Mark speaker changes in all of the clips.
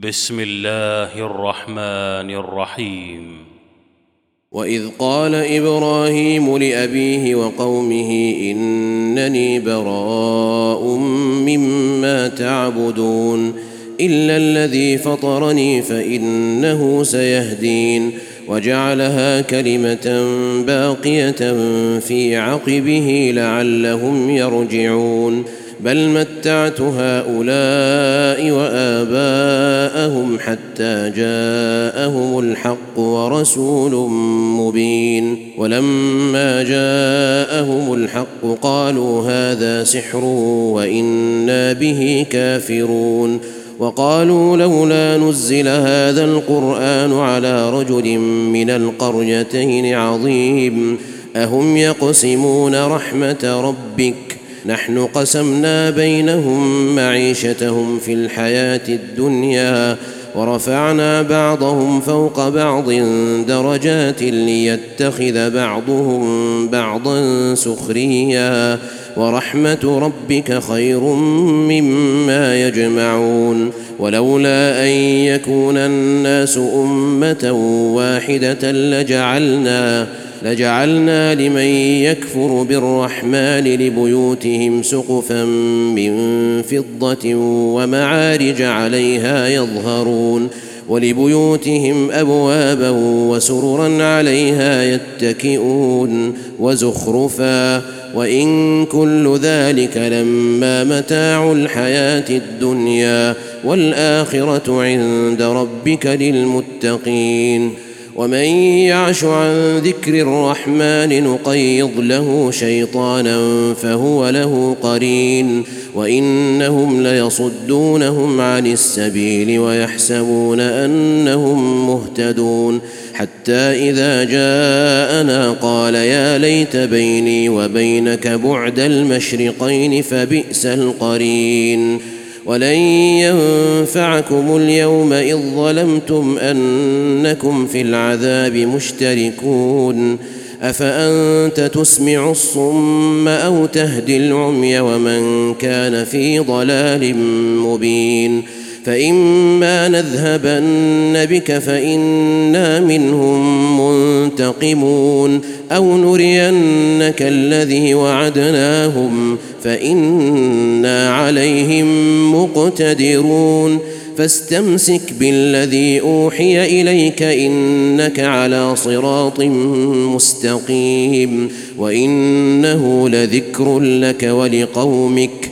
Speaker 1: بسم الله الرحمن الرحيم واذ قال ابراهيم لابيه وقومه انني براء مما تعبدون الا الذي فطرني فانه سيهدين وجعلها كلمه باقيه في عقبه لعلهم يرجعون بل متعت هؤلاء واباءهم حتى جاءهم الحق ورسول مبين ولما جاءهم الحق قالوا هذا سحر وانا به كافرون وقالوا لولا نزل هذا القران على رجل من القريتين عظيم اهم يقسمون رحمه ربك نحن قسمنا بينهم معيشتهم في الحياه الدنيا ورفعنا بعضهم فوق بعض درجات ليتخذ بعضهم بعضا سخريا ورحمه ربك خير مما يجمعون ولولا ان يكون الناس امه واحده لجعلنا لجعلنا لمن يكفر بالرحمن لبيوتهم سقفا من فضه ومعارج عليها يظهرون ولبيوتهم ابوابا وسررا عليها يتكئون وزخرفا وان كل ذلك لما متاع الحياه الدنيا والاخره عند ربك للمتقين ومن يعش عن ذكر الرحمن نقيض له شيطانا فهو له قرين وانهم ليصدونهم عن السبيل ويحسبون انهم مهتدون حتى اذا جاءنا قال يا ليت بيني وبينك بعد المشرقين فبئس القرين ولن ينفعكم اليوم اذ ظلمتم انكم في العذاب مشتركون افانت تسمع الصم او تهدي العمي ومن كان في ضلال مبين فإما نذهبن بك فإنا منهم منتقمون أو نرينك الذي وعدناهم فإنا عليهم مقتدرون فاستمسك بالذي أوحي إليك إنك على صراط مستقيم وإنه لذكر لك ولقومك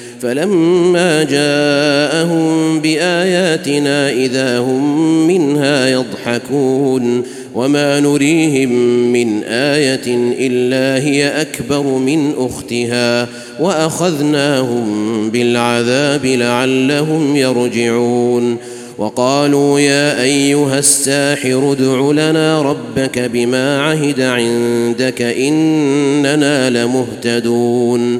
Speaker 1: فلما جاءهم باياتنا اذا هم منها يضحكون وما نريهم من ايه الا هي اكبر من اختها واخذناهم بالعذاب لعلهم يرجعون وقالوا يا ايها الساحر ادع لنا ربك بما عهد عندك اننا لمهتدون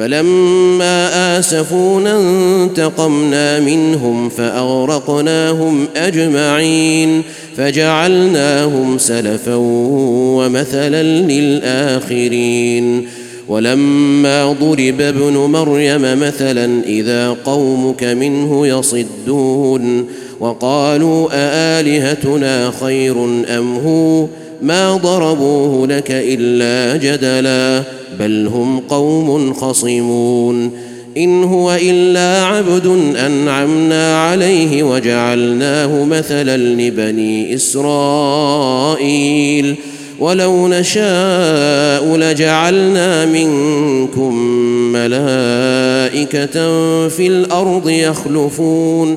Speaker 1: فلما اسفونا انتقمنا منهم فاغرقناهم اجمعين فجعلناهم سلفا ومثلا للاخرين ولما ضرب ابن مريم مثلا اذا قومك منه يصدون وقالوا االهتنا خير ام هو ما ضربوه لك الا جدلا بل هم قوم خصمون ان هو الا عبد انعمنا عليه وجعلناه مثلا لبني اسرائيل ولو نشاء لجعلنا منكم ملائكه في الارض يخلفون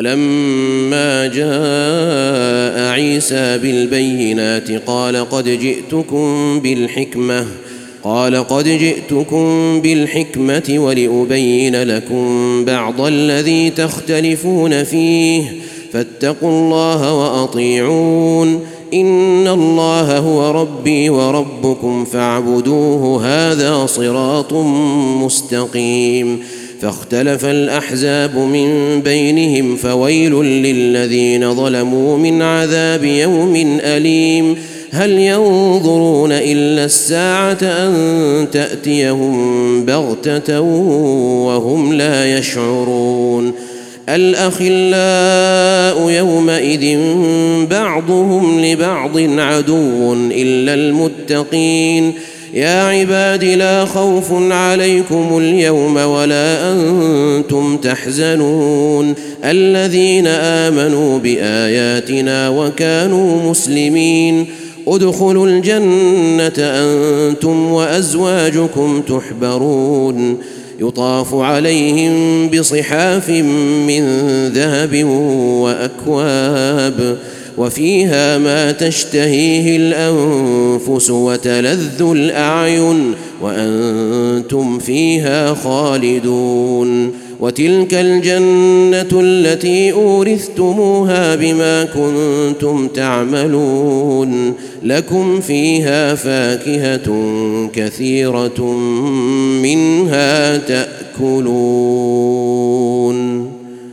Speaker 1: ولما جاء عيسى بالبينات قال قد جئتكم بالحكمه قال قد جئتكم بالحكمه ولابين لكم بعض الذي تختلفون فيه فاتقوا الله واطيعون ان الله هو ربي وربكم فاعبدوه هذا صراط مستقيم فاختلف الاحزاب من بينهم فويل للذين ظلموا من عذاب يوم اليم هل ينظرون الا الساعه ان تاتيهم بغته وهم لا يشعرون الاخلاء يومئذ بعضهم لبعض عدو الا المتقين يا عباد لا خوف عليكم اليوم ولا انتم تحزنون الذين امنوا باياتنا وكانوا مسلمين ادخلوا الجنه انتم وازواجكم تحبرون يطاف عليهم بصحاف من ذهب واكواب وفيها ما تشتهيه الانفس وتلذ الاعين وانتم فيها خالدون وتلك الجنه التي اورثتموها بما كنتم تعملون لكم فيها فاكهه كثيره منها تاكلون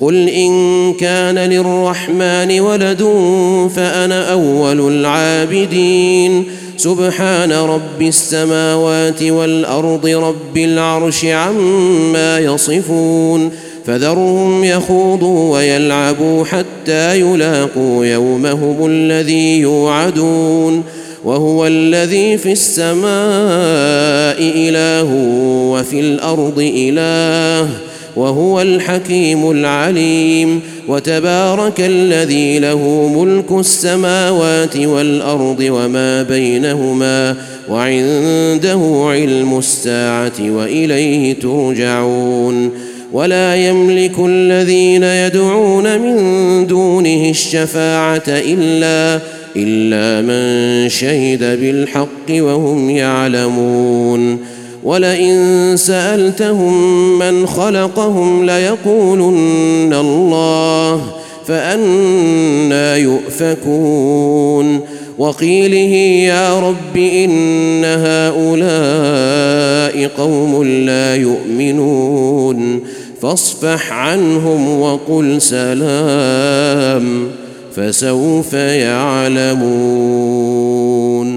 Speaker 1: قل ان كان للرحمن ولد فانا اول العابدين سبحان رب السماوات والارض رب العرش عما يصفون فذرهم يخوضوا ويلعبوا حتى يلاقوا يومهم الذي يوعدون وهو الذي في السماء اله وفي الارض اله وهو الحكيم العليم وتبارك الذي له ملك السماوات والارض وما بينهما وعنده علم الساعه واليه ترجعون ولا يملك الذين يدعون من دونه الشفاعه الا الا من شهد بالحق وهم يعلمون ولئن سالتهم من خلقهم ليقولن الله فانا يؤفكون وقيله يا رب ان هؤلاء قوم لا يؤمنون فاصفح عنهم وقل سلام فسوف يعلمون